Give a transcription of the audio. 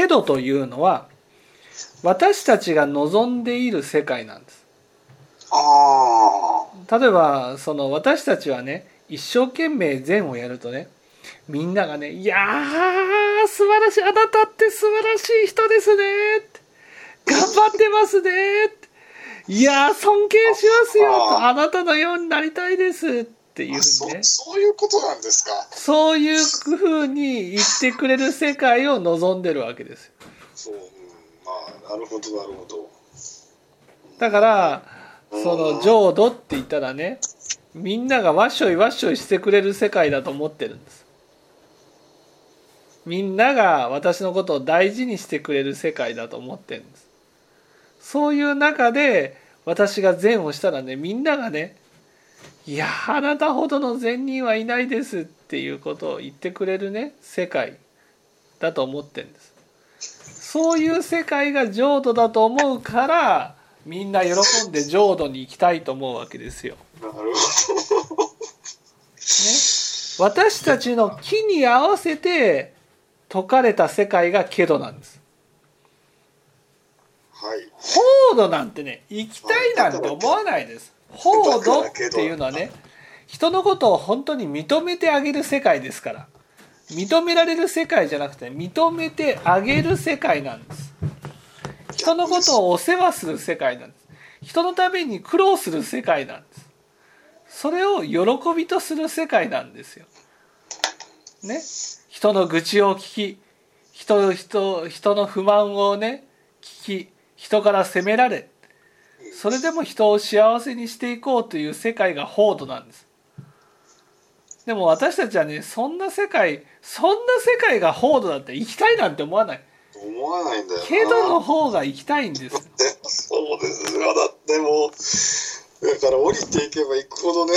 けどというのは私たちが望んでいる世界なんです。あ例えばその私たちはね一生懸命善をやるとねみんながね「いやー素晴らしいあなたって素晴らしい人ですね」って「頑張ってますね」って「いやー尊敬しますよ」と「あなたのようになりたいです」っていうね。そういうことなんですか？そういうふうに言ってくれる世界を望んでるわけですよ。そう、うん、まあなるほどなるほど。だからその浄土って言ったらねみんながわっしょいわっしょいしてくれる世界だと思ってるんです。みんなが私のことを大事にしてくれる世界だと思ってるんです。そういう中で私が善をしたらねみんながね「いやあなたほどの善人はいないです」っていうことを言ってくれるね世界だと思ってるんですそういう世界が浄土だと思うからみんな喜んで浄土に行きたいと思うわけですよ。なるほどね、私たちの木に合わせて説かれた世界がケドなんです。はい法土なんてね行きたいなんて思わないです。法土っていうのはね人のことを本当に認めてあげる世界ですから認められる世界じゃなくて認めてあげる世界なんです。人のことをお世話する世界なんです。人のために苦労する世界なんです。それを喜びとする世界なんですよ。ね？人の愚痴を聞き、人、人、人の不満をね、聞き、人から責められ、それでも人を幸せにしていこうという世界が法度なんです。でも私たちはね、そんな世界、そんな世界が法度だって行きたいなんて思わない。思わないんだよなけどの方が行きたいんです。そうですよだってもうだから降りていけば行くほどね